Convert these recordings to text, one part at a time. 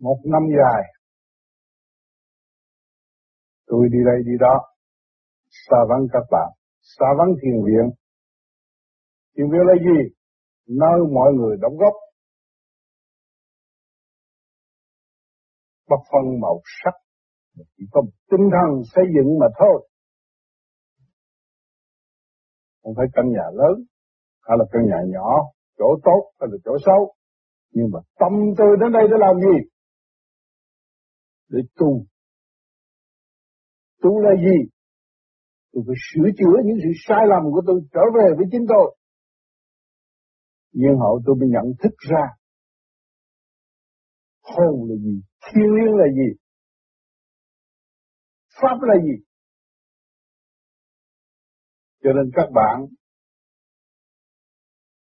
một năm dài. Tôi đi đây đi đó. Xa vắng các bạn. Xa vắng thiền viện. Thiền viện là gì? Nơi mọi người đóng góp. Bất phân màu sắc. Chỉ có tinh thần xây dựng mà thôi. Không phải căn nhà lớn, hay là căn nhà nhỏ, chỗ tốt, hay là chỗ xấu. Nhưng mà tâm tôi đến đây để làm gì? Để tu. Tu là gì? Tôi phải sửa chữa những sự sai lầm của tôi trở về với chính tôi. Nhưng hậu tôi mới nhận thức ra hồn là gì, thiên liêng là gì, pháp là gì. Cho nên các bạn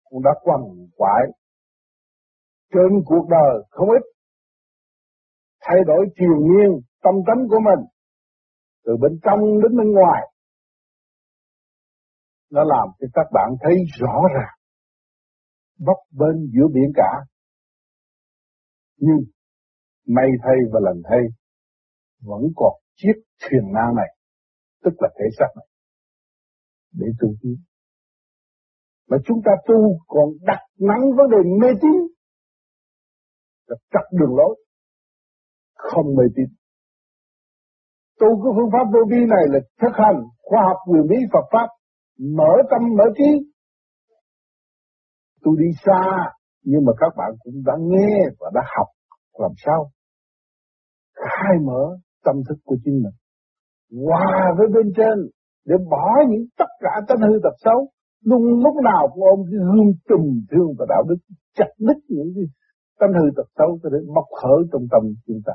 cũng đã quằn quại trên cuộc đời không ít thay đổi triều nhiên tâm tánh của mình, từ bên trong đến bên ngoài, nó làm cho các bạn thấy rõ ràng bấp bên giữa biển cả. Nhưng may thay và lần thay, vẫn còn chiếc thuyền nan này, tức là thể xác này, để tu tiến. Mà chúng ta tu còn đặt nắng vấn đề mê tín, là chặt đường lối không mê tín. Tu cái phương pháp vô vi này là thực hành khoa học quyền bí Phật pháp, mở tâm, mở trí. Tôi đi xa, nhưng mà các bạn cũng đã nghe và đã học, làm sao? Khai mở tâm thức của chính mình, hòa với bên trên để bỏ những tất cả tánh hư tật xấu. Luôn lúc nào cũng ôm cái gương trùm thương và đạo đức, chặt đứt những cái tánh hư tật xấu cho đến bộc khởi trong tâm chúng ta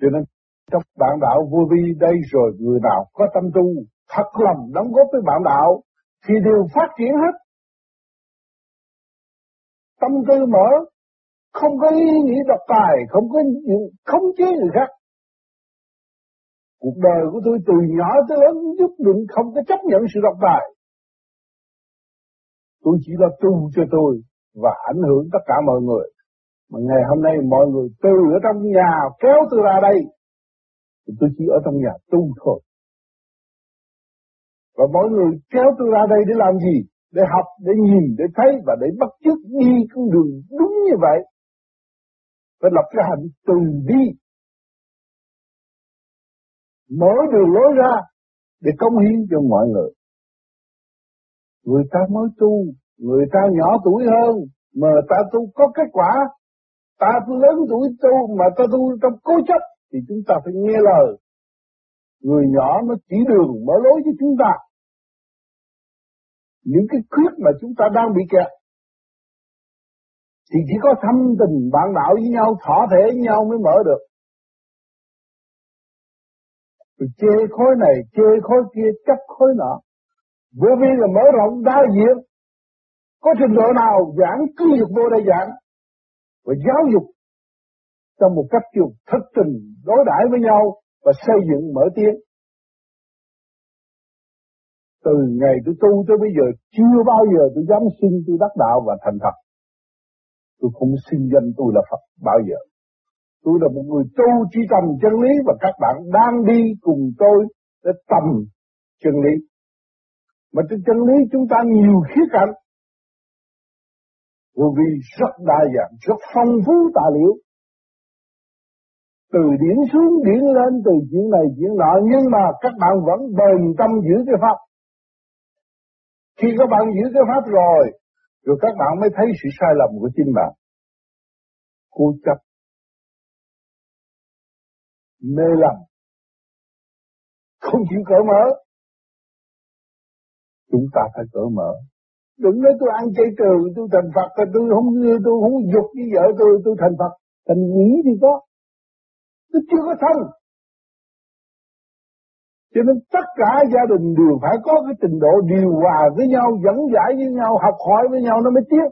cho nên trong bạn đạo vô vi đây rồi người nào có tâm tu thật lòng đóng góp với bạn đạo thì đều phát triển hết tâm tư mở, không có ý nghĩ độc tài, không có không chế người khác Cuộc đời của tôi từ nhỏ tới lớn nhất định không có chấp nhận sự độc tài. Tôi chỉ là tu cho tôi và ảnh hưởng tất cả mọi người. Mà ngày hôm nay mọi người từ ở trong nhà kéo tôi ra đây. Thì tôi chỉ ở trong nhà tu thôi. Và mọi người kéo tôi ra đây để làm gì? Để học, để nhìn, để thấy và để bắt chước đi con đường đúng như vậy. Phải lập cái hành từ đi mở đường lối ra để công hiến cho mọi người. Người ta mới tu, người ta nhỏ tuổi hơn, mà ta tu có kết quả. Ta lớn tuổi tu mà ta tu trong cố chấp thì chúng ta phải nghe lời. Người nhỏ nó chỉ đường mở lối cho chúng ta. Những cái khuyết mà chúng ta đang bị kẹt thì chỉ có thâm tình bạn đạo với nhau, thọ thể với nhau mới mở được. Rồi chê khối này, chê khối kia, chấp khối nọ. Vô vi là mở rộng đa diện. Có trình độ nào giảng cứ việc vô đây giảng. Và giáo dục trong một cách kiểu thất tình, đối đãi với nhau và xây dựng mở tiếng. Từ ngày tôi tu tới bây giờ, chưa bao giờ tôi dám xin tôi đắc đạo và thành thật Tôi không xin danh tôi là Phật bao giờ. Tôi là một người tu chỉ tầm chân lý và các bạn đang đi cùng tôi để tầm chân lý. Mà trên chân lý chúng ta nhiều khía cạnh vô vi rất đa dạng, rất phong phú tài liệu. Từ điển xuống điển lên, từ chuyện này chuyện nọ, nhưng mà các bạn vẫn bền tâm giữ cái pháp. Khi các bạn giữ cái pháp rồi, rồi các bạn mới thấy sự sai lầm của chính bạn. Cố chấp mê lầm không chịu cởi mở chúng ta phải cởi mở đừng nói tôi ăn chay trường tôi thành Phật tôi không tôi không dục với vợ tôi tôi thành Phật thành nghĩ thì có tôi chưa có thân cho nên tất cả gia đình đều phải có cái trình độ điều hòa với nhau, dẫn giải với nhau, học hỏi với nhau nó mới tiếp.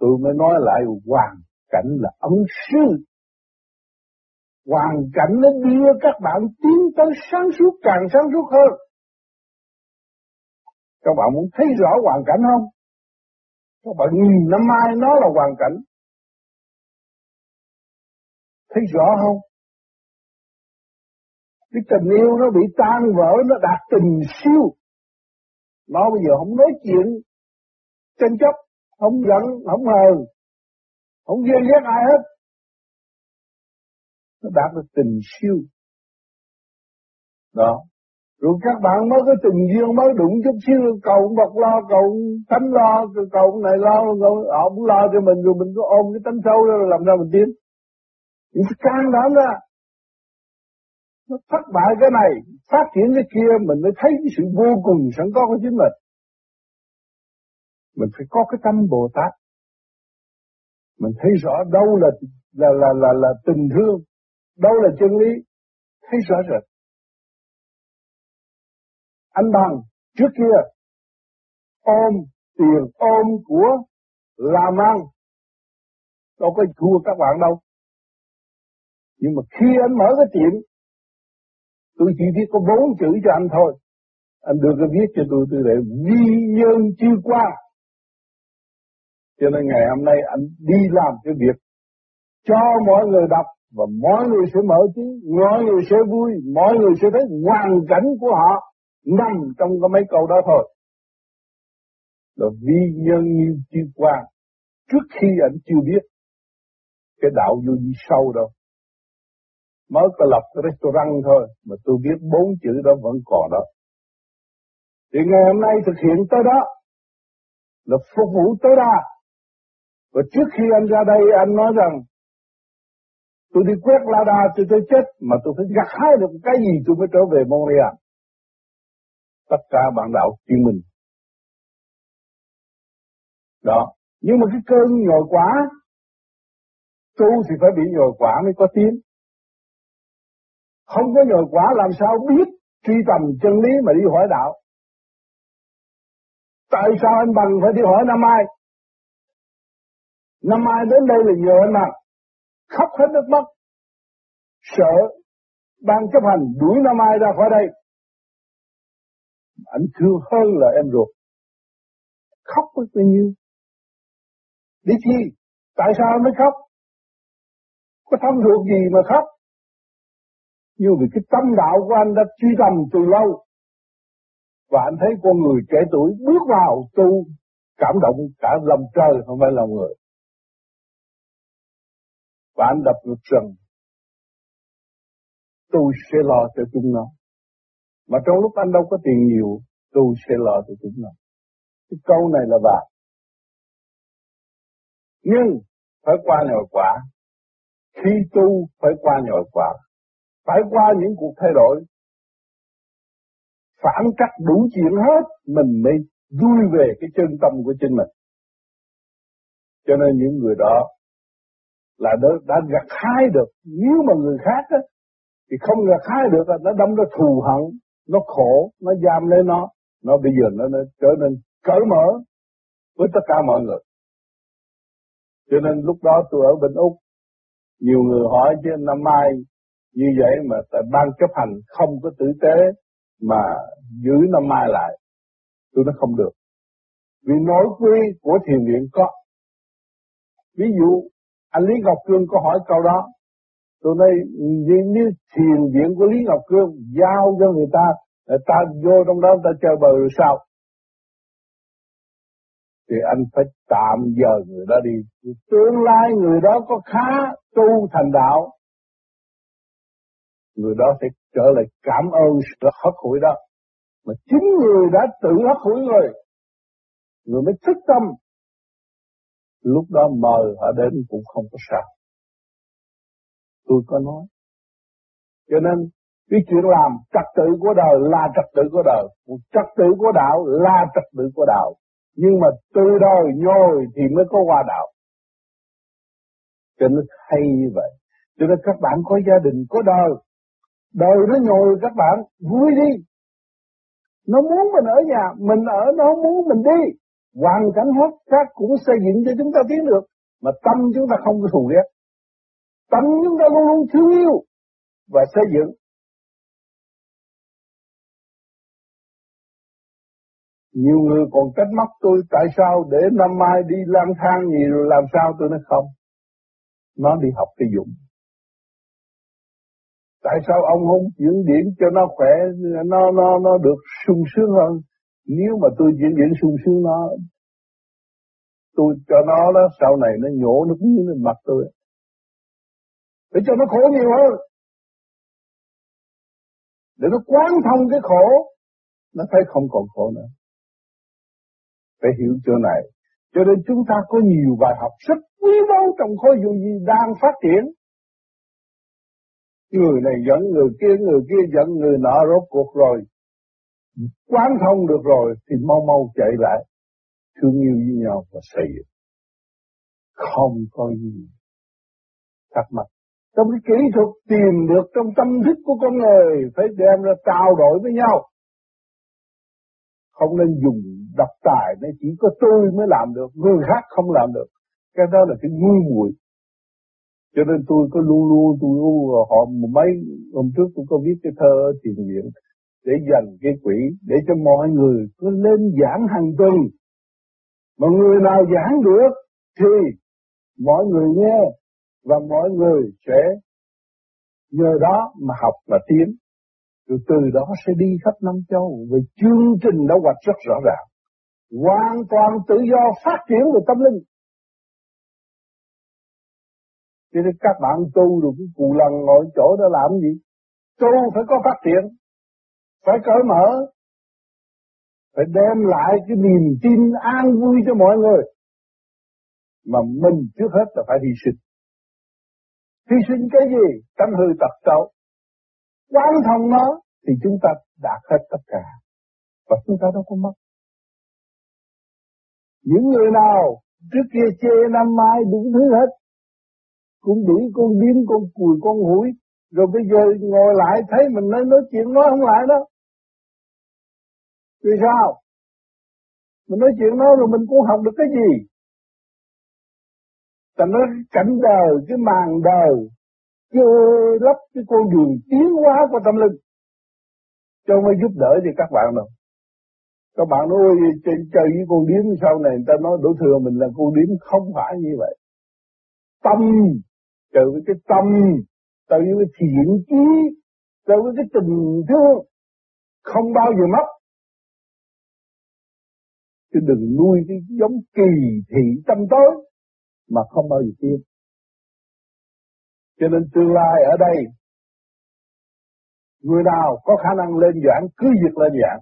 Tôi mới nói lại hoàn cảnh là ấn sư hoàn cảnh nó đưa các bạn tiến tới sáng suốt càng sáng suốt hơn. Các bạn muốn thấy rõ hoàn cảnh không? các bạn nhìn năm mai nó là hoàn cảnh. Thấy rõ không? Cái tình yêu nó bị tan vỡ, nó đạt tình siêu. Nó bây giờ không nói chuyện tranh chấp, không giận, không hờn không ghen ghét ai hết. Nó đạt được tình siêu. Đó rồi các bạn mới có tình duyên mới đụng chút xíu. Cầu bọc lo cầu thánh lo cầu này lo cầu họ cũng lo cho mình rồi mình cứ ôm cái tánh sâu đó làm sao mình tiến. Những cái can đảm ra nó thất bại cái này phát triển cái kia mình mới thấy cái sự vô cùng sẵn có của chính mình. Mình phải có cái tâm Bồ Tát. Mình thấy rõ đâu là là là là, là tình thương đâu là chân lý. Thấy rõ rệt anh bằng trước kia ôm tiền ôm của làm ăn đâu có thua các bạn đâu. Nhưng mà khi anh mở cái tiệm tôi chỉ viết có bốn chữ cho anh thôi. Anh đưa cái viết cho tôi tôi để vi nhân chưa qua. Cho nên ngày hôm nay anh đi làm cái việc cho mọi người đọc và mọi người sẽ mở trí, mọi người sẽ vui, mọi người sẽ thấy hoàn cảnh của họ nằm trong cái mấy câu đó thôi. Là vi nhân như chi quan. Trước khi anh chưa biết, cái đạo vô gì sâu đâu mới có lập cái restaurant thôi, mà tôi biết bốn chữ đó vẫn còn đó thì ngày hôm nay thực hiện tới đó, là phục vụ tối đa và trước khi anh ra đây, anh nói rằng, tôi đi quét la đa tôi tới chết, mà tôi phải gặt hái được cái gì tôi mới trở về Montreal tất cả bạn đạo chuyên mình đó nhưng mà cái cơn nhồi quả tu thì phải bị nhồi quả mới có tiếng không có nhồi quả làm sao biết truy tầm chân lý mà đi hỏi đạo. Tại sao anh bằng phải đi hỏi năm ai? Năm ai đến đây là nhờ anh bằng. Khóc hết nước mắt. Sợ ban chấp hành đuổi năm ai ra khỏi đây. Anh thương hơn là em ruột. Khóc với bao nhiêu? Đi thi, Tại sao mới khóc? Có thâm ruột gì mà khóc? nhưng vì cái tâm đạo của anh đã truy tầm từ lâu và anh thấy con người trẻ tuổi bước vào tu cảm động cả lòng trời không phải lòng người và anh đập được rằng tôi sẽ lo cho chúng nó mà trong lúc anh đâu có tiền nhiều tôi sẽ lo cho chúng nó. Cái câu này là bạc, nhưng phải qua nhồi quả. Khi tu phải qua nhồi quả. Phải qua những cuộc thay đổi. Phản cách đủ chuyện hết mình mới vui về cái chân tâm của chính mình. Cho nên những người đó là đã, đã gặt hái được. Nếu mà người khác á, thì không gặt hái được là nó đâm nó thù hận nó khổ nó giam lấy nó. Nó bây giờ nó, nó trở nên cởi mở với tất cả mọi người. Cho nên lúc đó tôi ở bên úc nhiều người hỏi chứ năm mai như vậy mà tại ban chấp hành không có tử tế mà giữ năm mai lại tôi nói không được. Vì nội quy của thiền viện có. Ví dụ anh Lý Ngọc Cương có hỏi câu đó Tụi này như thiền viện của Lý Ngọc Cương giao cho người ta người ta vô trong đó người ta chơi bờ rồi sao thì anh phải tạm giờ người đó đi tương lai người đó có khá tu thành đạo người đó sẽ trở lại cảm ơn sự hất hủi đó. Mà chính người đã tự hất hủi rồi, người mới thức tâm. Lúc đó mời họ đến cũng không có sao. Tôi có nói. Cho nên cái chuyện làm trật tự của đời là trật tự của đời, trật tự của đạo là trật tự của đạo. Nhưng mà từ đời nhồi thì mới có qua đạo. Cho nên hay như vậy. Cho nên các bạn có gia đình, có đời, Đời nó nhồi các bạn, vui đi. Nó muốn mình ở nhà, mình ở nó không muốn mình đi. Hoàn cảnh hết các cũng xây dựng cho chúng ta tiến được. Mà tâm chúng ta không có thù ghét. Tâm chúng ta luôn luôn thương yêu và xây dựng. Nhiều người còn trách móc tôi tại sao để năm mai đi lang thang gì rồi làm sao tôi nói không. Nó đi học cái dụng. Tại sao ông không chuyển điển cho nó khỏe, nó nó nó được sung sướng hơn. Nếu mà tôi chuyển điển sung sướng nó, tôi cho nó đó sau này nó nhổ nước miếng lên mặt tôi. Để cho nó khổ nhiều hơn. Để nó quán thông cái khổ, nó thấy không còn khổ nữa. Phải hiểu chỗ này. Cho nên chúng ta có nhiều bài học rất quý báu trong khối dù gì đang phát triển. Người này dẫn người kia, người kia dẫn người nọ rốt cuộc rồi. Quán thông được rồi thì mau mau chạy lại. Thương yêu với nhau và xây dựng. Không có gì thắc mắc. Trong cái kỹ thuật tìm được trong tâm thức của con người phải đem ra trao đổi với nhau. Không nên dùng độc tài nên chỉ có tôi mới làm được, người khác không làm được. Cái đó là cái ngu muội. Cho nên tôi có luôn luôn tôi họ mấy hôm trước tôi có viết cái thơ tìm thiền viện để dành cái quỹ để cho mọi người cứ lên giảng hàng tuần. Mà người nào giảng được thì mọi người nghe và mọi người sẽ nhờ đó mà học và tiến. Rồi từ đó sẽ đi khắp năm châu vì chương trình đã hoạch rất rõ ràng. Hoàn toàn tự do phát triển về tâm linh. Cho nên các bạn tu rồi cái cù lần ngồi chỗ đó làm gì? Tu phải có phát triển, phải cởi mở, phải đem lại cái niềm tin an vui cho mọi người. Mà mình trước hết là phải hy sinh. Hy sinh cái gì? Tâm hư tật xấu. Quán thông nó thì chúng ta đạt hết tất cả. Và chúng ta đâu có mất. Những người nào trước kia chê năm mai đủ thứ hết. Cũng đuổi con điếm, con cùi, con hủi. Rồi bây giờ ngồi lại thấy mình nói, nói chuyện nói không lại đó. Vì sao? Mình nói chuyện nói rồi mình cũng học được cái gì? Ta nói cảnh đời, cái màn đời, chưa lấp cái con đường tiến hóa của tâm linh. Cho mới giúp đỡ thì các bạn đâu. Các bạn nói ôi chơi, chơi với con điếm sau này người ta nói đổ thừa mình là con điếm không phải như vậy. Tâm, từ với cái tâm, từ với cái thiện chí, từ với cái tình thương, không bao giờ mất. Chứ đừng nuôi cái giống kỳ thị tâm tối mà không bao giờ tiến. Cho nên tương lai ở đây, người nào có khả năng lên giảng cứ việc lên giảng.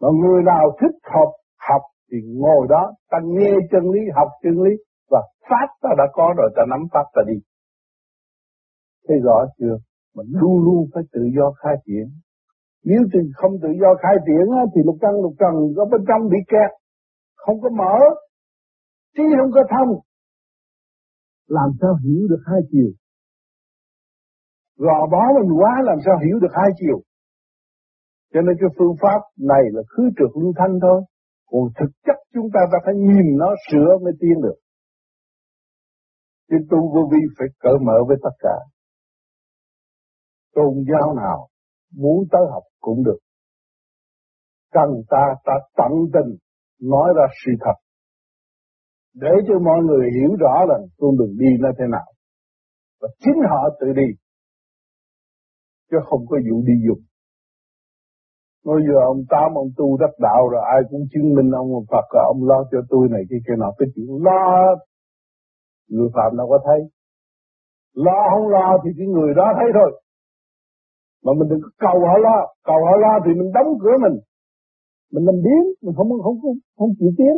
Mà người nào thích học, học thì ngồi đó, ta nghe chân lý, học chân lý, và pháp ta đã có rồi, ta nắm pháp ta đi. Thấy rõ chưa? Mình luôn luôn phải tự do khai triển. Nếu thì không tự do khai triển thì lục căn lục trần có bên trong bị kẹt, không có mở, trí không có thông. Làm sao hiểu được hai chiều? Gò bó mình quá làm sao hiểu được hai chiều? Cho nên cái phương pháp này là khứ trượt lưu thanh thôi. Còn thực chất chúng ta ta phải nhìn nó sửa mới tiến được. Chứ tu vô vi phải cởi mở với tất cả. Tôn giáo nào muốn tới học cũng được. Cần ta ta tận tình nói ra sự thật. Để cho mọi người hiểu rõ rằng con đường đi nó thế nào. Và chính họ tự đi. Chứ không có vụ đi dùng. Nói giờ ông Tám ông tu đắc đạo rồi ai cũng chứng minh ông Phật là ông lo cho tôi này kia kia nọ cái chuyện lo người phạm đâu có thấy lo không lo thì cái người đó thấy thôi mà mình đừng cầu họ lo cầu họ lo thì mình đóng cửa mình mình làm biến mình không không không, không chịu tiến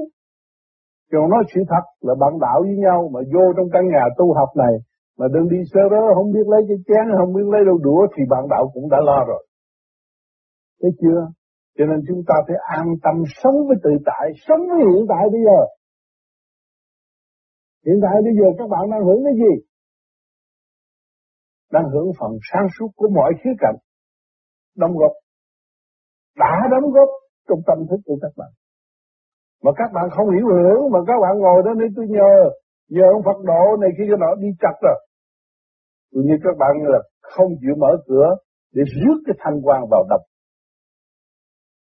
còn nói sự thật là bạn đạo với nhau mà vô trong căn nhà tu học này mà đừng đi sơ đó không biết lấy cái chén không biết lấy đâu đũa thì bạn đạo cũng đã lo rồi Thấy chưa? Cho nên chúng ta phải an tâm sống với tự tại, sống với hiện tại bây giờ. Hiện tại bây giờ các bạn đang hưởng cái gì? Đang hưởng phần sáng suốt của mọi khía cạnh. Đóng góp. Đã đóng góp trong tâm thức của các bạn. Mà các bạn không hiểu hưởng mà các bạn ngồi đó nên tôi nhờ nhờ ông Phật độ này kia cái nọ đi chặt rồi. Tự nhiên các bạn là không chịu mở cửa để rước cái thanh quan vào đập.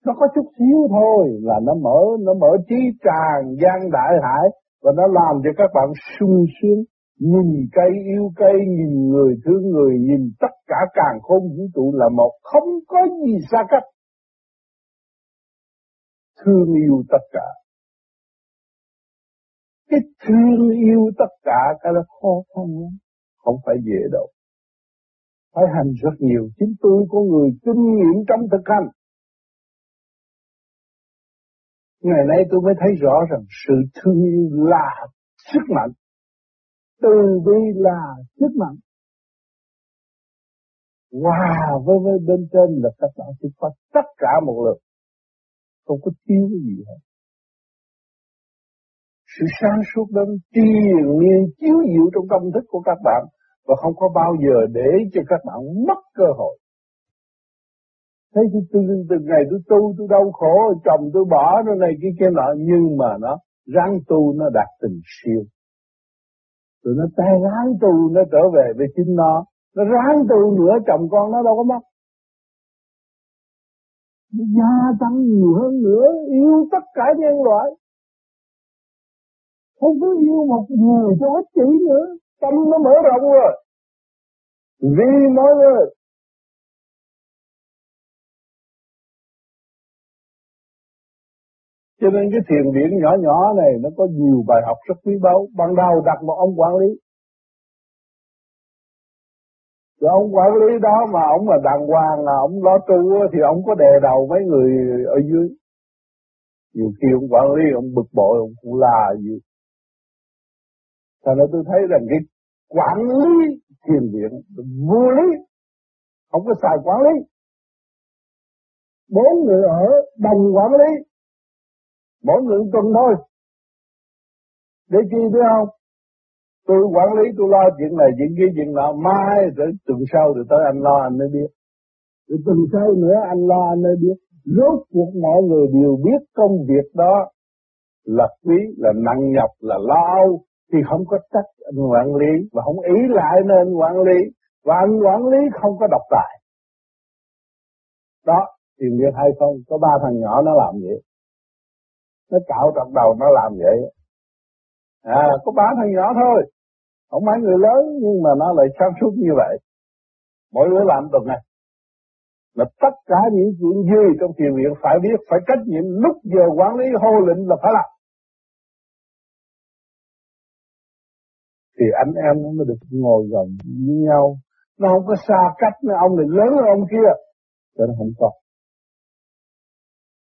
Nó có chút xíu thôi là nó mở nó mở trí tràn gian đại hải và nó làm cho các bạn sung sướng, nhìn cây, yêu cây, nhìn người, thương người, nhìn tất cả càng khôn vũ trụ là một. Không có gì xa cách thương yêu tất cả. Cái thương yêu tất cả cái là khó khăn lắm không phải dễ đâu. Phải hành rất nhiều chính tôi có người kinh nghiệm trong thực hành. Ngày nay tôi mới thấy rõ rằng sự thương yêu là sức mạnh. Từ bi là sức mạnh. Wow, với với bên trên là các bạn sẽ có tất cả một lượt, không có thiếu cái gì hết. Sự sáng suốt đó tiền nhiên chiếu diệu trong tâm thức của các bạn và không có bao giờ để cho các bạn mất cơ hội. Thế thì từ, từ ngày tôi tu tôi đau khổ, chồng tôi bỏ nó này kia kia nọ nhưng mà nó ráng tu nó đạt tình siêu. Rồi nó tay ráng tu nó trở về với chính nó, nó ráng tu nữa chồng con nó đâu có mất. Gia tăng nhiều hơn nữa, yêu tất cả nhân loại. Không có yêu một người cho ích kỷ nữa, tâm nó mở rộng rồi. Vì mọi người Cho nên cái thiền viện nhỏ nhỏ này nó có nhiều bài học rất quý báu. Ban đầu đặt một ông quản lý. Rồi ông quản lý đó mà ông là đàng hoàng, là ông lo tu thì ông có đè đầu mấy người ở dưới. Nhiều khi ông quản lý, ông bực bội, ông cũng la gì. Thành ra tôi thấy rằng cái quản lý thiền viện, vô lý. Không có xài quản lý. Bốn người ở đồng quản lý, mỗi người tuần thôi để chi biết không tôi quản lý, tôi lo chuyện này, chuyện kia, chuyện nọ. Mai rồi tuần sau rồi tới anh lo, anh mới biết. Rồi tuần sau nữa anh lo, anh mới biết. Rốt cuộc mọi người đều biết công việc đó là quý, là nặng nhọc, là lo âu. Thì không có trách anh quản lý và không ý lại nên quản lý. Và anh quản lý không có độc tài. Đó tìm việc hay không? Có ba thằng nhỏ nó làm vậy. Nó cạo trong đầu nó làm vậy. À có ba thằng nhỏ thôi không phải người lớn, nhưng mà nó lại sáng suốt như vậy. Mỗi đứa làm tuần này. Là tất cả những chuyện gì trong thiền viện phải biết, phải trách nhiệm lúc giờ quản lý hô lệnh là phải làm. Thì anh em nó mới được ngồi gần với nhau. Nó không có xa cách nữa, ông này lớn hơn ông kia. Cho nó không có.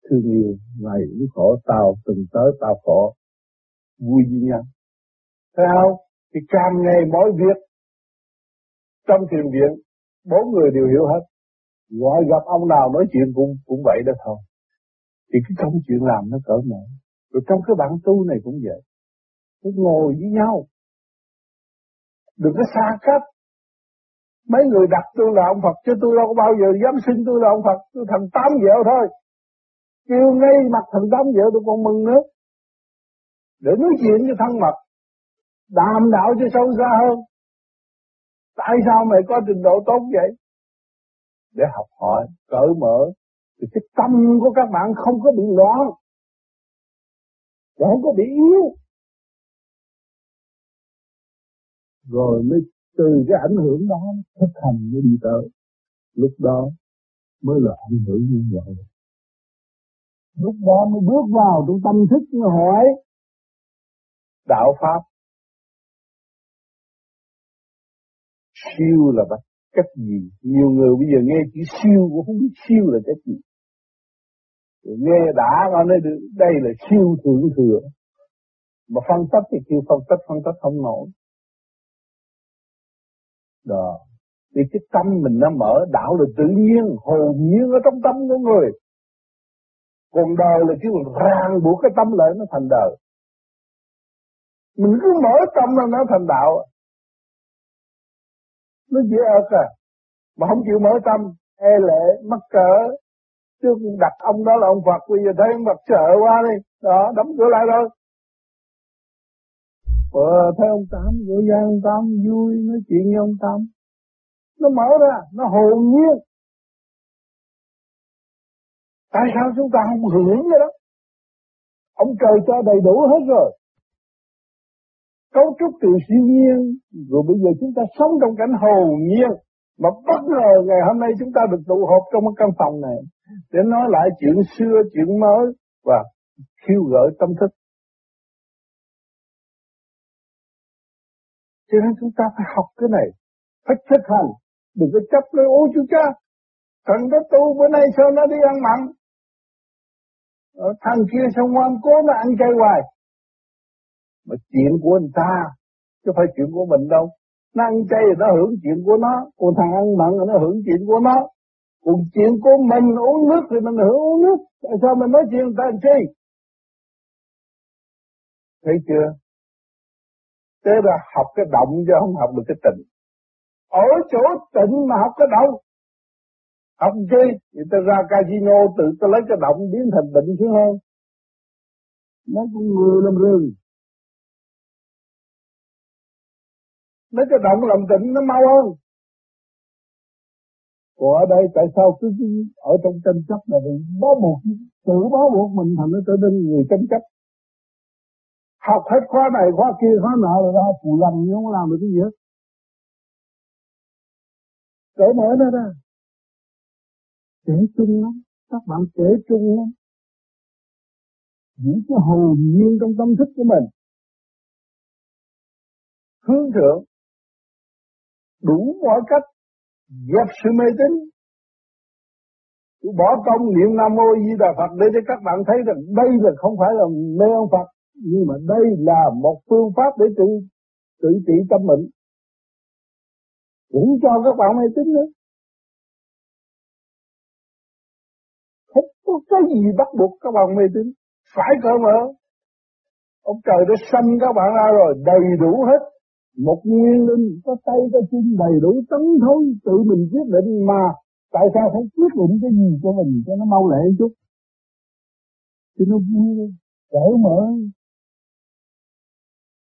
Thương yêu này cũng khổ, tao từng tới, tao khổ. Vui với nhau. Thấy không? Thì càng ngày mỗi việc trong thiền viện, bốn người đều hiểu hết. Gọi gặp ông nào nói chuyện cũng cũng vậy đó thôi. Thì cái công chuyện làm nó cỡ mở. Rồi trong cái bản tu này cũng vậy. Cứ ngồi với nhau. Đừng có xa cách. Mấy người đặt tôi là ông Phật chứ tôi đâu có bao giờ dám xin tôi là ông Phật. Tôi thành tám vợ thôi. Kêu ngay mặt thành tám vợ tôi còn mừng nữa. Để nói chuyện cho thân mật đàm đạo cho sâu xa hơn. Tại sao mày có trình độ tốt vậy? Để học hỏi, cởi mở. Thì cái tâm của các bạn không có bị loạn. Không có bị yếu. Rồi mới từ cái ảnh hưởng đó thực hành mới đi tới. Lúc đó mới là ảnh hưởng như vậy. Lúc đó mới bước vào trong tâm thức, mới hỏi. Đạo pháp. Siêu là bắt cách gì? Nhiều người bây giờ nghe chữ siêu cũng không biết siêu là cách gì. Rồi nghe đã nó nói đây là siêu thượng thừa. Mà phân tích thì kêu phân tích phân tích không nổi. Đó. Vì cái tâm mình nó mở, đạo là tự nhiên, hồn nhiên ở trong tâm của người. Còn đời là kêu ràng buộc cái tâm lại nó thành đời. Mình cứ mở tâm là nó thành đạo nó dễ ớt à mà không chịu mở tâm e lệ mắc cỡ. Trước đặt ông đó là ông Phật bây giờ thấy ông Phật sợ quá đi. Đó đóng cửa lại rồi. Ờ, thấy ông Tám gửi ra ông Tám vui nói chuyện với ông Tám. Nó mở ra nó hồn nhiên. Tại sao chúng ta không hưởng cái đó? Ông trời cho đầy đủ hết rồi. Cấu trúc từ siêu nhiên, rồi bây giờ chúng ta sống trong cảnh hồn nhiên. Mà bất ngờ ngày hôm nay chúng ta được tụ họp trong một căn phòng này để nói lại chuyện xưa, chuyện mới và khiêu gợi tâm thức. Cho nên chúng ta phải học cái này, phải thực hành, đừng có chấp lấy ô chú cha. cần đó tu bữa nay sao nó đi ăn mặn, ở thằng kia xong ngoan cố nó ăn chay hoài. Mà chuyện của người ta, chứ phải chuyện của mình đâu. Nó ăn chay thì nó hưởng chuyện của nó, còn thằng ăn mặn thì nó hưởng chuyện của nó. Còn chuyện của mình uống nước thì mình hưởng uống nước. Tại sao mình nói chuyện người ta làm chi? Thấy chưa? Thế là học cái động chứ không học được cái tình. Ở chỗ tịnh mà học cái động. Học chi? Thì ta ra casino tự ta lấy cái động biến thành bệnh chứ hơn. Nó con người làm rừng. Nó cái động làm tịnh nó mau hơn. Còn ở đây tại sao cứ, cứ ở trong tranh chấp là bị bó buộc, tự bó buộc mình thành nó trở nên người tranh chấp. Học hết khóa này, khóa kia, khóa nọ rồi ra phụ lần nhưng không làm được cái gì hết. Cởi mở nó ra. Kể chung lắm, các bạn kể chung lắm. Những cái hồn nhiên trong tâm thức của mình. Hướng thượng. Đủ mọi cách dẹp sự mê tín. Tôi bỏ công niệm nam mô di đà phật để cho các bạn thấy rằng đây là không phải là mê ông phật, nhưng mà đây là một phương pháp để tự tự trị tâm mình. Cũng cho các bạn mê tín nữa. Không có cái gì bắt buộc các bạn mê tín. Phải cỡ mở. Ông trời đã sanh các bạn ra rồi, đầy đủ hết một nguyên linh có tay có chân đầy đủ tấn thối tự mình quyết định mà tại sao phải quyết định cái gì cho mình cho nó mau lẹ chút. Cho nó vui cởi mở.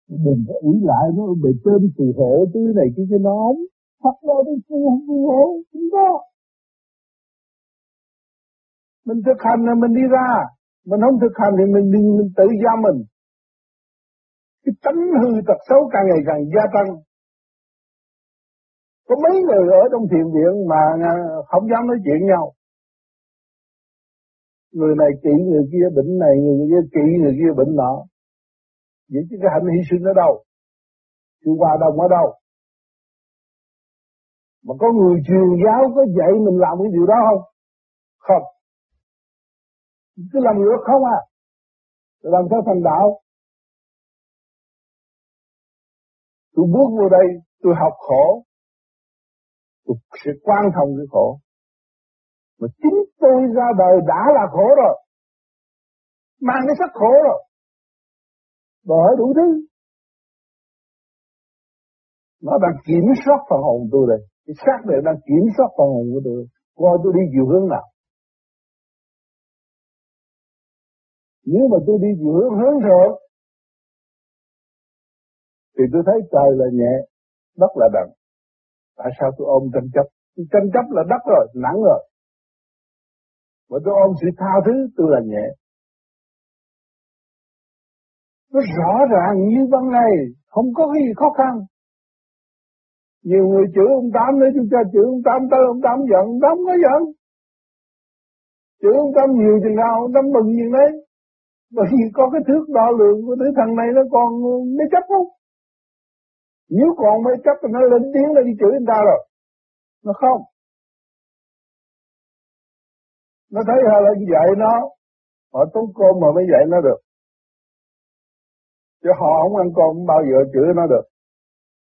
Đừng có ủy lại nó bề trên phù hộ tôi này kia cái nó ống hoặc là tôi phù phù hộ chúng có. Mình thực hành là mình đi ra. Mình không thực hành thì mình mình, mình tự do mình cái tánh hư tật xấu càng ngày càng gia tăng. Có mấy người ở trong thiền viện mà à, không dám nói chuyện nhau. Người này trị người kia bệnh này, người kia trị người kia bệnh nọ. Vậy chứ cái hạnh hy sinh ở đâu? Sự hòa đồng ở đâu? Mà có người truyền giáo có dạy mình làm cái điều đó không? Không. Cứ làm ngược không à. Làm sao thành đạo. Tôi bước vô đây, tôi học khổ. Tôi sẽ quan thông cái khổ. Mà chính tôi ra đời đã là khổ rồi. Mang cái sắc khổ rồi. Bởi đủ thứ. Nó đang kiểm soát phần hồn tôi đây. Cái xác này đang kiểm soát phần hồn của tôi. Coi tôi đi chiều hướng nào. Nếu mà tôi đi chiều hướng hướng thượng thì tôi thấy trời là nhẹ, đất là nặng tại sao tôi ôm tranh chấp? Tranh chấp là đất rồi nặng rồi. Mà tôi ôm sự tha thứ, tôi là nhẹ. Nó rõ ràng như ban ngày, không có gì khó khăn. Nhiều người chửi ông Tám nữa chúng ta chửi ông Tám, tới ông Tám giận, ông Tám có giận. Chữ ông Tám nhiều chừng nào, ông Tám mừng như đấy bởi vì có cái thước đo lượng của thứ thằng này nó còn mới chấp không nếu còn mấy chấp thì nó lên tiếng, nó đi chửi người ta rồi, nó không. Nó thấy họ là dạy nó, họ tốn cơm mà mới dạy nó được. Chứ họ không ăn cơm bao giờ chửi nó được.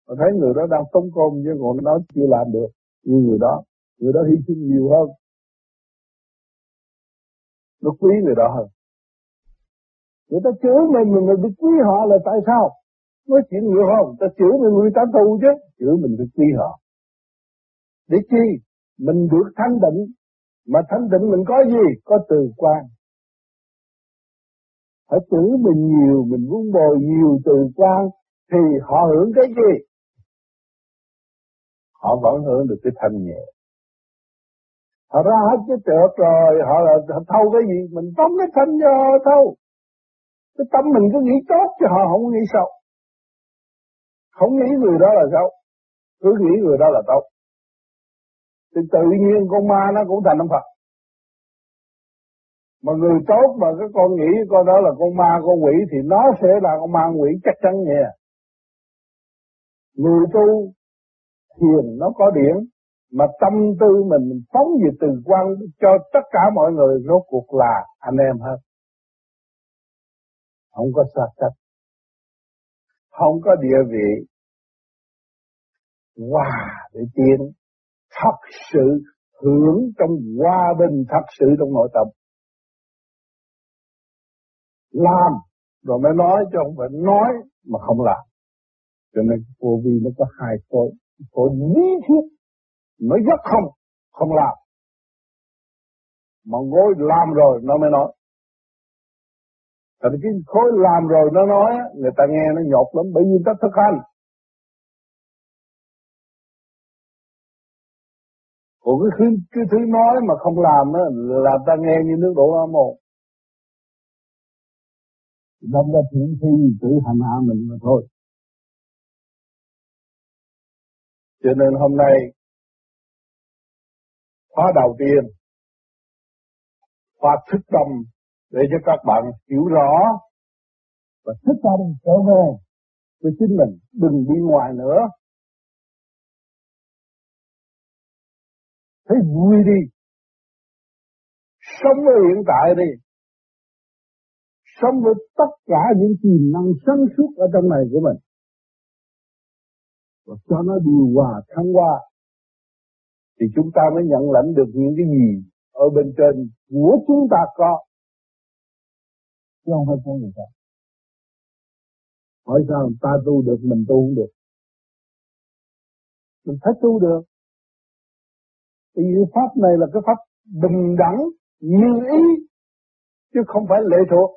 Họ thấy người đó đang tốn cơm, chứ còn nó chưa làm được như người đó. Người đó hy sinh nhiều hơn. Nó quý người đó hơn. Người ta chửi mình mình mình quý họ là tại sao? Nói chuyện người không? Ta chửi người người ta tù chứ. Chửi mình được chi họ để chi? Mình được thanh định mà thanh định mình có gì? Có từ quan. Phải chửi mình nhiều, mình vun bồi nhiều từ quan, thì họ hưởng cái gì? Họ vẫn hưởng được cái thanh nhẹ. Họ ra hết cái trượt rồi, họ là họ thâu cái gì? Mình tóm cái thanh cho họ thâu cái tâm mình cứ nghĩ tốt chứ họ, không nghĩ xấu không nghĩ người đó là xấu. Cứ nghĩ người đó là tốt. Thì tự nhiên con ma nó cũng thành ông Phật. Mà người tốt mà cái con nghĩ con đó là con ma, con quỷ thì nó sẽ là con ma quỷ chắc chắn nghe. người tu thiền nó có điển, mà tâm tư mình phóng về từ quan cho tất cả mọi người, rốt cuộc là anh em hết. Không có xa cách không có địa vị hòa để tiến. Thật sự hưởng trong hòa bình, thật sự trong nội tâm. Làm, rồi mới nói chứ không phải nói mà không làm. Cho nên vô vi nó có hai khối khối lý thuyết nó rất không không làm. Mà ngồi làm rồi nó mới nói. Tại vì cái khối làm rồi nó nói người ta nghe nó nhột lắm bởi vì ta thực hành còn cái thứ, cái thứ nói mà không làm á là ta nghe như nước đổ ra một. đâm ra thiện thi tự hành hạ mình mà thôi cho nên hôm nay khóa đầu tiên khóa thức tâm để cho các bạn hiểu rõ và thức tâm trở về với chính mình. Đừng đi ngoài nữa. Thấy vui đi. Sống với hiện tại đi. Sống với tất cả những tiềm năng sáng suốt ở trong này của mình. Và cho nó điều hòa, thăng hoa. Thì chúng ta mới nhận lãnh được những cái gì ở bên trên của chúng ta có chứ không phải của người khác hỏi sao ta tu được, mình tu không được? Mình phải tu được. Vì pháp này là cái pháp bình đẳng, như ý, chứ không phải lệ thuộc.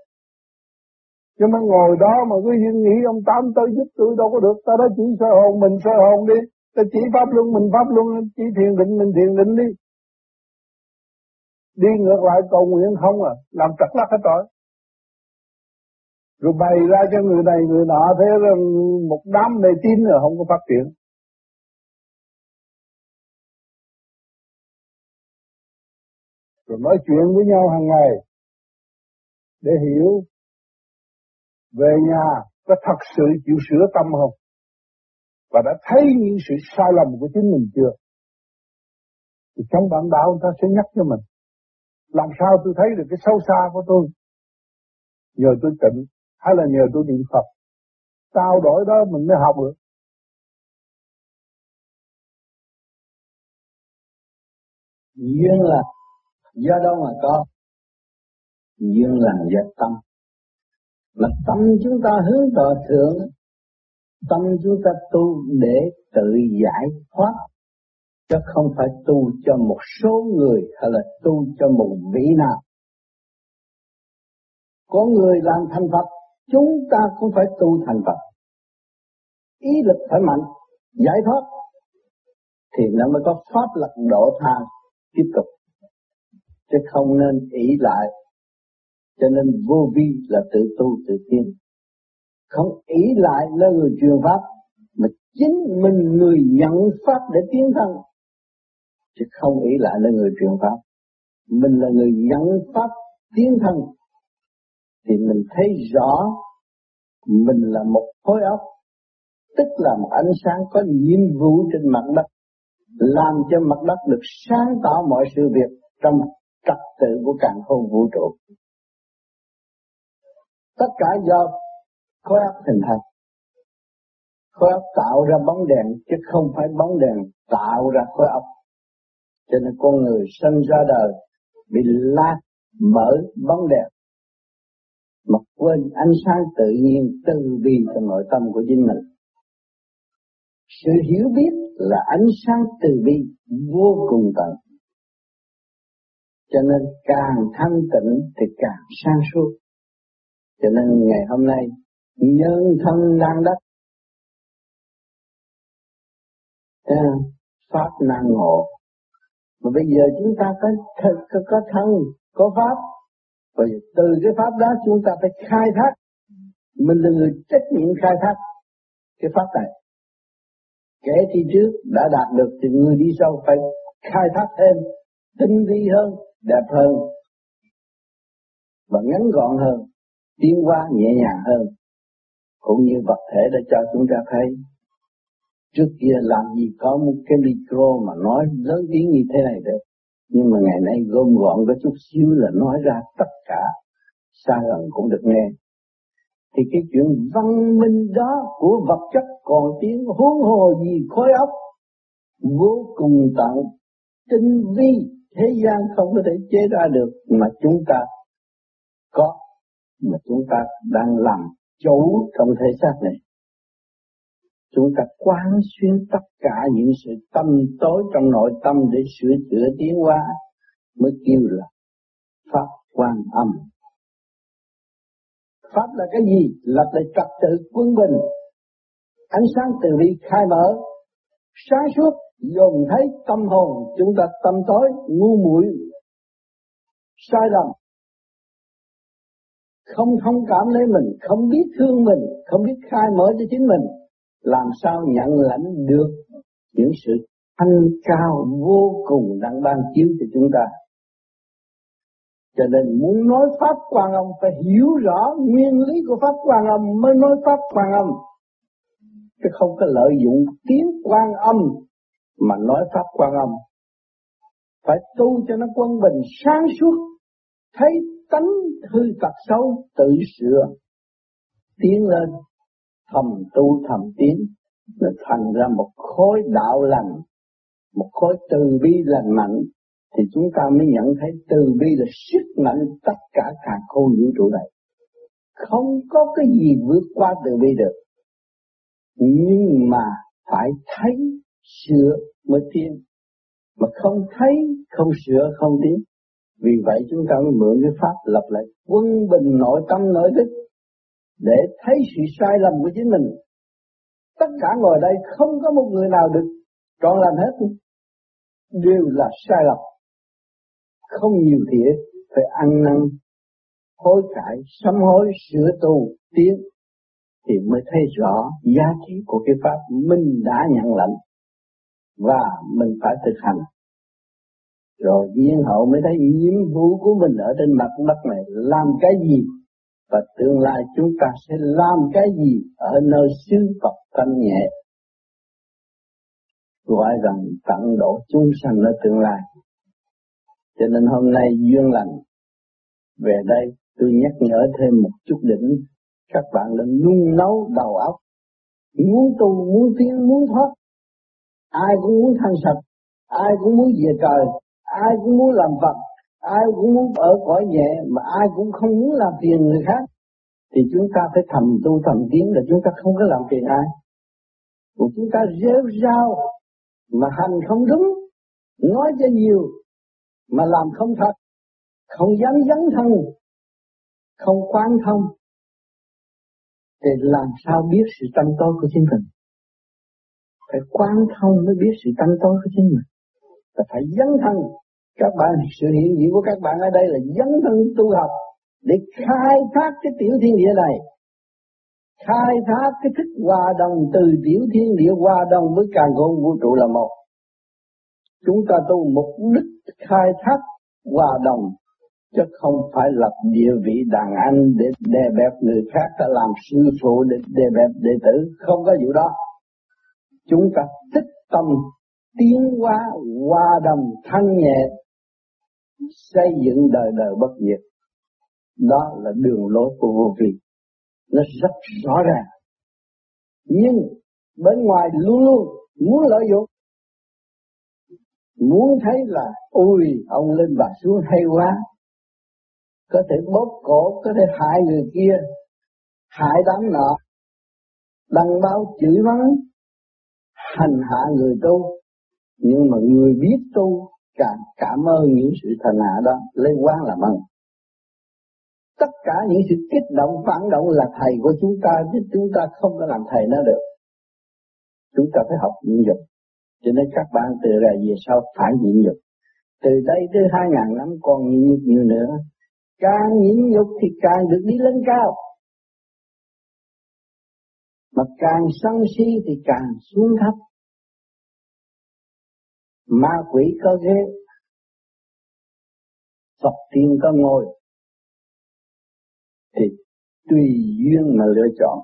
Chứ mà ngồi đó mà cứ nghĩ ông Tám tới giúp tôi đâu có được. Ta đã chỉ soi hồn mình soi hồn đi. Ta chỉ pháp luân mình pháp luân, chỉ thiền định mình thiền định đi. Đi ngược lại cầu nguyện không à? Làm trật lắc hết rồi rồi bày ra cho người này, người nọ thế rằng một đám mê tín rồi không có phát triển. Rồi nói chuyện với nhau hàng ngày để hiểu về nhà có thật sự chịu sửa tâm không? Và đã thấy những sự sai lầm của chính mình chưa? Thì trong bản đạo người ta sẽ nhắc cho mình, làm sao tôi thấy được cái sâu xa của tôi? Nhờ tôi tịnh hay là nhờ tôi niệm Phật, trao đổi đó mình mới học được. Duyên là do đâu mà có? Duyên là do tâm. Mà tâm chúng ta hướng tọa thượng, tâm chúng ta tu để tự giải thoát, chứ không phải tu cho một số người hay là tu cho một vị nào. Có người làm thành Phật chúng ta cũng phải tu thành Phật. Ý lực phải mạnh, giải thoát, thì nó mới có pháp lực độ tha tiếp tục. Chứ không nên ý lại, cho nên vô vi là tự tu tự tiên. không ý lại là người truyền pháp, mà chính mình người nhận pháp để tiến thân. Chứ không ý lại là người truyền pháp, mình là người nhận pháp tiến thân thì mình thấy rõ mình là một khối óc, tức là một ánh sáng có nhiệm vụ trên mặt đất, làm cho mặt đất được sáng tỏ mọi sự việc trong trật tự của càng không vũ trụ. Tất cả do khối óc hình thành. Khối óc tạo ra bóng đèn, chứ không phải bóng đèn tạo ra khối óc. Cho nên con người sinh ra đời bị lạc mở bóng đèn quên ánh sáng tự nhiên từ bi trong nội tâm của chính mình. Sự hiểu biết là ánh sáng từ bi vô cùng tận. Cho nên càng thanh tịnh thì càng sáng suốt. Cho nên ngày hôm nay nhân thân đang đất Pháp năng ngộ mà bây giờ chúng ta có có, có thân có pháp và từ cái pháp đó chúng ta phải khai thác. Mình là người trách nhiệm khai thác cái pháp này. Kẻ đi trước đã đạt được thì người đi sau phải khai thác thêm, tinh vi hơn, đẹp hơn và ngắn gọn hơn, tiến hóa nhẹ nhàng hơn. Cũng như vật thể đã cho chúng ta thấy. Trước kia làm gì có một cái micro mà nói lớn tiếng như thế này được nhưng mà ngày nay gom gọn có chút xíu là nói ra tất cả, xa gần cũng được nghe. Thì cái chuyện văn minh đó của vật chất còn tiếng huống hồ gì khối óc, vô cùng tận, tinh vi, thế gian không có thể chế ra được mà chúng ta có, mà chúng ta đang làm chủ trong thể xác này chúng ta quán xuyên tất cả những sự tâm tối trong nội tâm để sửa chữa tiến hóa mới kêu là pháp quan âm. Pháp là cái gì? Lập lại trật tự quân bình. Ánh sáng từ bi khai mở. Sáng suốt, dồn thấy tâm hồn chúng ta tâm tối, ngu muội, sai lầm. Không thông cảm lấy mình, không biết thương mình, không biết khai mở cho chính mình làm sao nhận lãnh được những sự thanh cao vô cùng đang ban chiếu cho chúng ta. Cho nên muốn nói Pháp quan âm phải hiểu rõ nguyên lý của Pháp quan âm mới nói Pháp quan âm. Chứ không có lợi dụng tiếng quan âm mà nói Pháp quan âm. Phải tu cho nó quân bình sáng suốt, thấy tánh hư tật xấu tự sửa, tiến lên thầm tu thầm tiến, nó thành ra một khối đạo lành, một khối từ bi lành mạnh, thì chúng ta mới nhận thấy từ bi là sức mạnh tất cả cả khôn vũ trụ này. Không có cái gì vượt qua từ bi được. Nhưng mà phải thấy, sửa mới tiến. Mà không thấy, không sửa, không tiến. Vì vậy chúng ta mới mượn cái pháp lập lại quân bình nội tâm nội thức để thấy sự sai lầm của chính mình. Tất cả ngồi đây không có một người nào được trọn lành hết. Đều là sai lầm. Không nhiều thiệt, phải ăn năn, hối cải, sám hối, sửa tu, tiến thì mới thấy rõ giá trị của cái pháp mình đã nhận lãnh và mình phải thực hành rồi nhiên hậu mới thấy nhiệm vụ của mình ở trên mặt đất này làm cái gì và tương lai chúng ta sẽ làm cái gì ở nơi xứ Phật thanh nhẹ? Gọi rằng tận độ chúng sanh ở tương lai. Cho nên hôm nay duyên lành. Về đây tôi nhắc nhở thêm một chút đỉnh. Các bạn đã nung nấu đầu óc. Muốn tu, muốn tiến, muốn thoát. Ai cũng muốn thanh sạch. Ai cũng muốn về trời. Ai cũng muốn làm Phật ai cũng muốn ở cõi nhẹ, mà ai cũng không muốn làm phiền người khác. Thì chúng ta phải thầm tu thầm tiến là chúng ta không có làm phiền ai. Mà chúng ta rêu rao, mà hành không đúng, nói cho nhiều, mà làm không thật, không dám dấn thân, không quan thông, thì làm sao biết sự tâm tối của chính mình? Phải quan thông mới biết sự tâm tối của chính mình. Và phải dấn thân các bạn sự hiện diện của các bạn ở đây là dấn thân tu học để khai thác cái tiểu thiên địa này. Khai thác cái thức hòa đồng từ tiểu thiên địa hòa đồng với càng khôn vũ trụ là một. Chúng ta tu mục đích khai thác hòa đồng, chứ không phải lập địa vị đàn anh để đè bẹp người khác, ta làm sư phụ để đè bẹp đệ tử. Không có vụ đó. Chúng ta tích tâm tiến hóa, hòa đồng, thanh nhẹ xây dựng đời đời bất diệt. Đó là đường lối của vô vi. Nó rất rõ ràng. Nhưng bên ngoài luôn luôn muốn lợi dụng. Muốn thấy là ui ông lên bà xuống hay quá. Có thể bóp cổ, có thể hại người kia, hại đám nọ, đăng báo chửi mắng, hành hạ người tu. Nhưng mà người biết tu cảm cảm ơn những sự thần hạ đó lấy quan làm ơn vâng. tất cả những sự kích động, phản động là thầy của chúng ta, chứ chúng ta không có làm thầy nó được. Chúng ta phải học nhịn nhục. Cho nên các bạn từ ra về sau phải nhịn nhục. Từ đây tới hai ngàn năm còn nhịn nhục nhiều nữa. Càng nhịn nhục thì càng được đi lên cao. Mà càng sân si thì càng xuống thấp ma quỷ có ghế. Phật tiên có ngồi. Thì tùy duyên mà lựa chọn.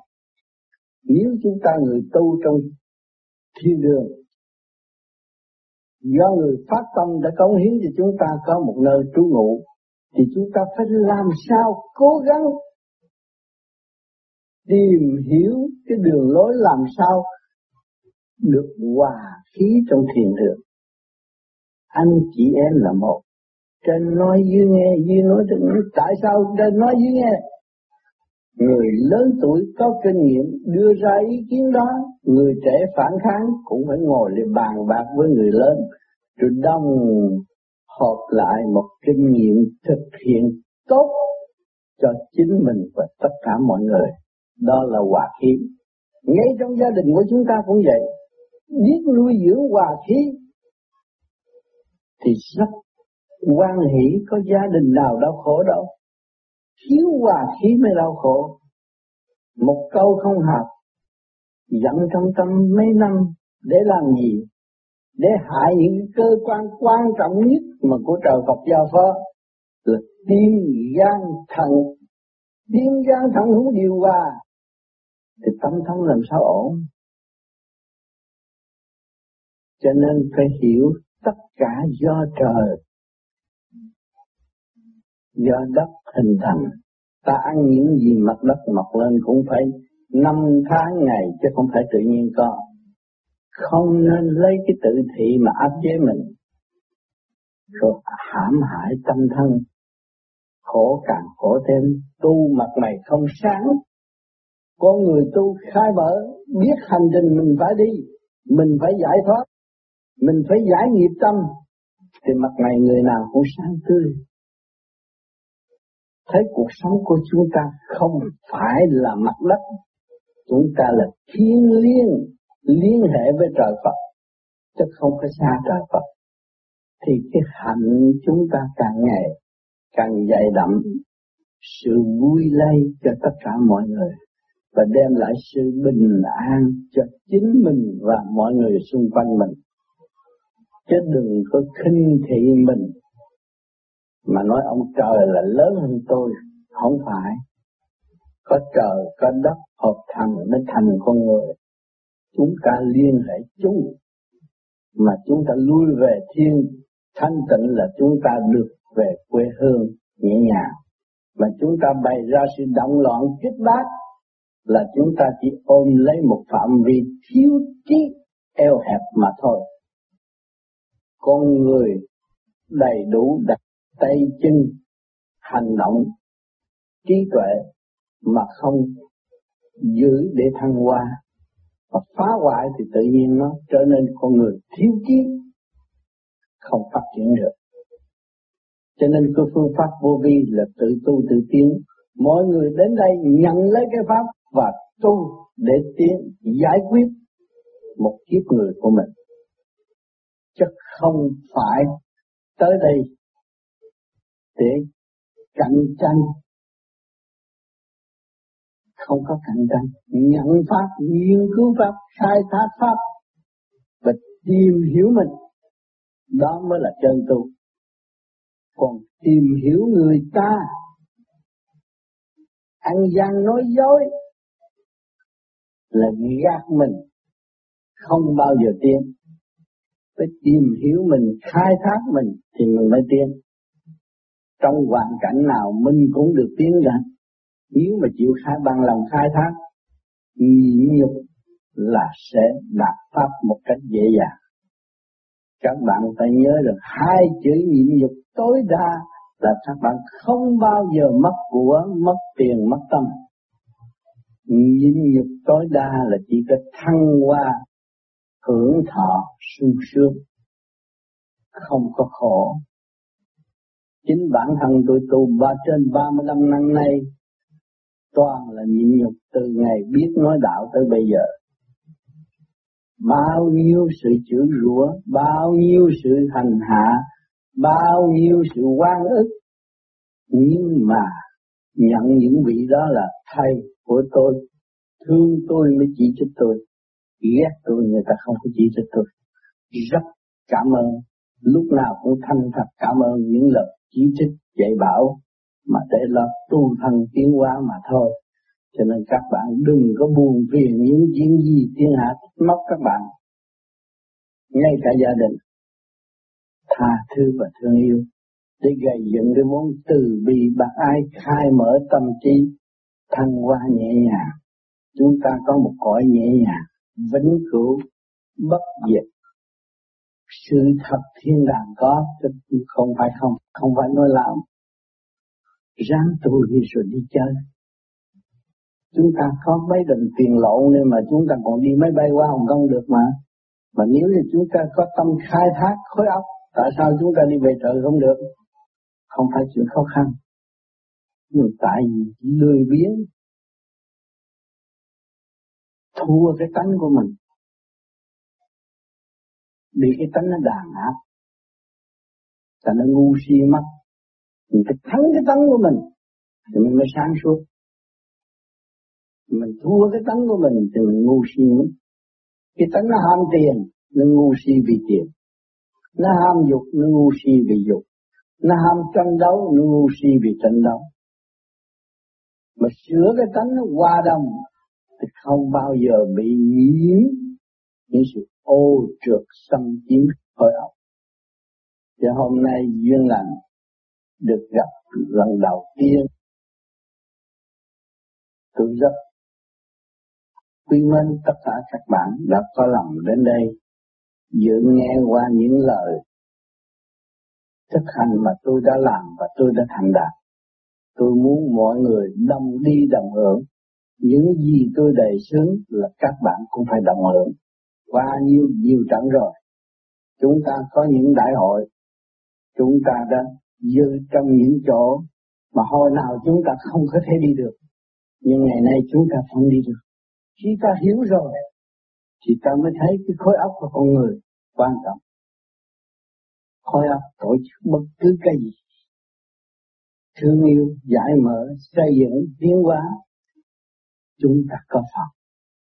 Nếu chúng ta người tu trong thiên đường, do người phát tâm đã cống hiến cho chúng ta có một nơi trú ngụ, thì chúng ta phải làm sao cố gắng tìm hiểu cái đường lối làm sao được hòa khí trong thiền đường anh chị em là một. Trên nói dưới nghe, dưới nói trên tại sao trên nói dưới nghe? Người lớn tuổi có kinh nghiệm, đưa ra ý kiến đó. Người trẻ phản kháng cũng phải ngồi để bàn bạc với người lớn, rồi đông họp lại một kinh nghiệm thực hiện tốt cho chính mình và tất cả mọi người. Đó là hòa khí. Ngay trong gia đình của chúng ta cũng vậy. Biết nuôi dưỡng hòa khí thì rất quan hỷ, có gia đình nào đau khổ đâu. Thiếu hòa khí mới đau khổ. Một câu không hợp, giận trong tâm mấy năm, để làm gì? Để hại những cơ quan quan trọng nhất mà của trời Phật giao phó. Là tim gan thận tim gan thận không điều hòa, thì tâm thông làm sao ổn. Cho nên phải hiểu tất cả do trời, do đất hình thành. Ta ăn những gì mặt đất mọc lên cũng phải năm tháng ngày chứ không phải tự nhiên có. Không nên lấy cái tự thị mà áp chế mình. Rồi hãm hại tâm thân. Khổ càng khổ thêm, tu mặt mày không sáng. Con người tu khai mở, biết hành trình mình phải đi, mình phải giải thoát mình phải giải nghiệp tâm, thì mặt mày người nào cũng sáng tươi. Thấy cuộc sống của chúng ta không phải là mặt đất, chúng ta là thiên liên liên hệ với trời Phật, chứ không phải xa trời Phật. Thì cái hạnh chúng ta càng ngày càng dày đậm, sự vui lây cho tất cả mọi người, và đem lại sự bình an cho chính mình và mọi người xung quanh mình chứ đừng có khinh thị mình. Mà nói ông trời là lớn hơn tôi, không phải. Có trời, có đất, hợp thành mới thành con người. Chúng ta liên hệ chung. Mà chúng ta lui về thiên, thanh tịnh là chúng ta được về quê hương nhẹ nhàng. Mà chúng ta bày ra sự động loạn kích bác là chúng ta chỉ ôm lấy một phạm vi thiếu trí, eo hẹp mà thôi con người đầy đủ đặt tay chân, hành động, trí tuệ mà không giữ để thăng hoa và phá hoại thì tự nhiên nó trở nên con người thiếu trí, không phát triển được. Cho nên cái phương pháp vô vi là tự tu tự tiến. Mọi người đến đây nhận lấy cái pháp và tu để tiến giải quyết một kiếp người của mình chứ không phải tới đây để cạnh tranh. Không có cạnh tranh. Nhận pháp, nghiên cứu pháp, khai thác pháp và tìm hiểu mình. Đó mới là chân tu. Còn tìm hiểu người ta, ăn gian nói dối, là gạt mình. Không bao giờ tiến phải tìm hiểu mình khai thác mình thì mình mới tiến. Trong hoàn cảnh nào mình cũng được tiến ra nếu mà chịu khai bằng lòng khai thác nhịn nhục là sẽ đạt pháp một cách dễ dàng. Các bạn phải nhớ được hai chữ nhịn nhục tối đa là các bạn không bao giờ mất của, mất tiền, mất tâm. Nhịn nhục tối đa là chỉ có thăng hoa, hưởng thọ, sung sướng, không có khổ. Chính bản thân tôi tu ba trên 35 năm nay toàn là nhịn nhục từ ngày biết nói đạo tới bây giờ. Bao nhiêu sự chửi rủa, bao nhiêu sự hành hạ, bao nhiêu sự quan ức nhưng mà nhận những vị đó là thầy của tôi thương tôi mới chỉ cho tôi ghét tôi người ta không có chỉ cho tôi rất cảm ơn. Lúc nào cũng thanh thật cảm ơn những lời chỉ trích, dạy bảo mà để lo tu thân tiến hóa mà thôi. Cho nên các bạn đừng có buồn phiền những chuyện gì thiên hạ mất các bạn. Ngay cả gia đình. Tha thứ và thương yêu. Để gây dựng cái vốn từ bi bác ai khai mở tâm trí. Thăng hoa nhẹ nhàng. Chúng ta có một cõi nhẹ nhàng vĩnh cửu bất diệt. Sự thật thiên đàng có chứ không phải không không phải nói làm ráng tu đi rồi đi chơi. Chúng ta có mấy đồng tiền lộn nên mà chúng ta còn đi máy bay qua Hồng Kông được mà. Mà nếu như chúng ta có tâm khai thác, khối óc, tại sao chúng ta đi về trời không được? Không phải chuyện khó khăn. Nhưng tại vì lười biếng thua cái tánh của mình. Bị cái tánh nó đàn áp. Là nó ngu si mất mình phải thắng cái tánh của mình, thì mình mới sáng suốt. Mình thua cái tánh của mình, thì mình ngu si mất. Cái tánh nó ham tiền, nó ngu si vì tiền. Nó ham dục, nó ngu si vì dục. Nó ham tranh đấu, nó ngu si vì tranh đấu. Mà sửa cái tánh nó hòa đồng thì không bao giờ bị nhiễm những sự ô trượt xâm chiếm khối óc. Thì hôm nay duyên lành được gặp lần đầu tiên tôi rất quý mến tất cả các bạn đã có lòng đến đây dự nghe qua những lời thực hành mà tôi đã làm và tôi đã thành đạt. Tôi muốn mọi người đồng đi đồng hưởng. Những gì tôi đề xướng là các bạn cũng phải đồng hưởng. Qua nhiều nhiều trận rồi, chúng ta có những đại hội, chúng ta đã dư trong những chỗ mà hồi nào chúng ta không có thể đi được. Nhưng ngày nay chúng ta không đi được. Khi ta hiểu rồi, thì ta mới thấy cái khối óc của con người quan trọng. Khối óc tổ chức bất cứ cái gì. Thương yêu, giải mở, xây dựng, tiến hóa. Chúng ta có Phật.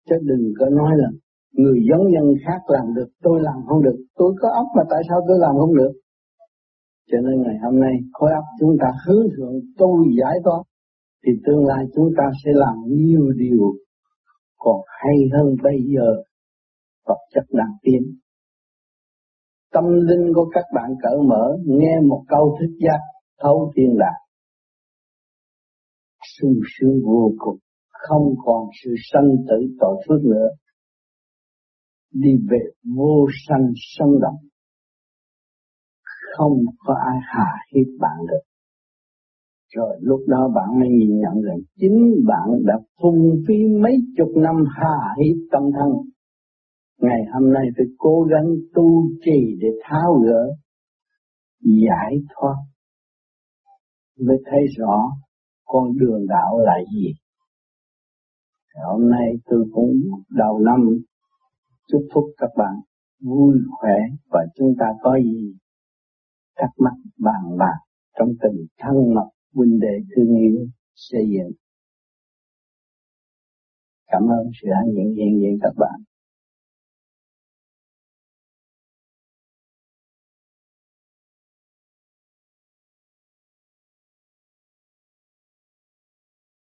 Chứ đừng có nói là người giống nhân khác làm được, tôi làm không được. Tôi có óc mà tại sao tôi làm không được? Cho nên ngày hôm nay khối óc chúng ta hướng thượng tu giải thoát thì tương lai chúng ta sẽ làm nhiều điều còn hay hơn bây giờ vật chất đang tiến tâm linh của các bạn cởi mở nghe một câu thức giác thấu thiên đạt. sung sướng vô cùng không còn sự sanh tử tội phước nữa. Đi về vô sanh sanh động. Không có ai hà hiếp bạn được. Rồi lúc đó bạn mới nhìn nhận rằng chính bạn đã phung phí mấy chục năm hà hiếp tâm thân. Ngày hôm nay phải cố gắng tu trì để tháo gỡ, giải thoát, mới thấy rõ con đường đạo là gì. Hôm nay tôi cũng đầu năm, chúc phúc các bạn vui khỏe và chúng ta có gì thắc mắc, bàn bạc trong tình thân mật, huynh đệ, thương yêu, xây dựng. Cảm ơn sự hiện diện diện các bạn.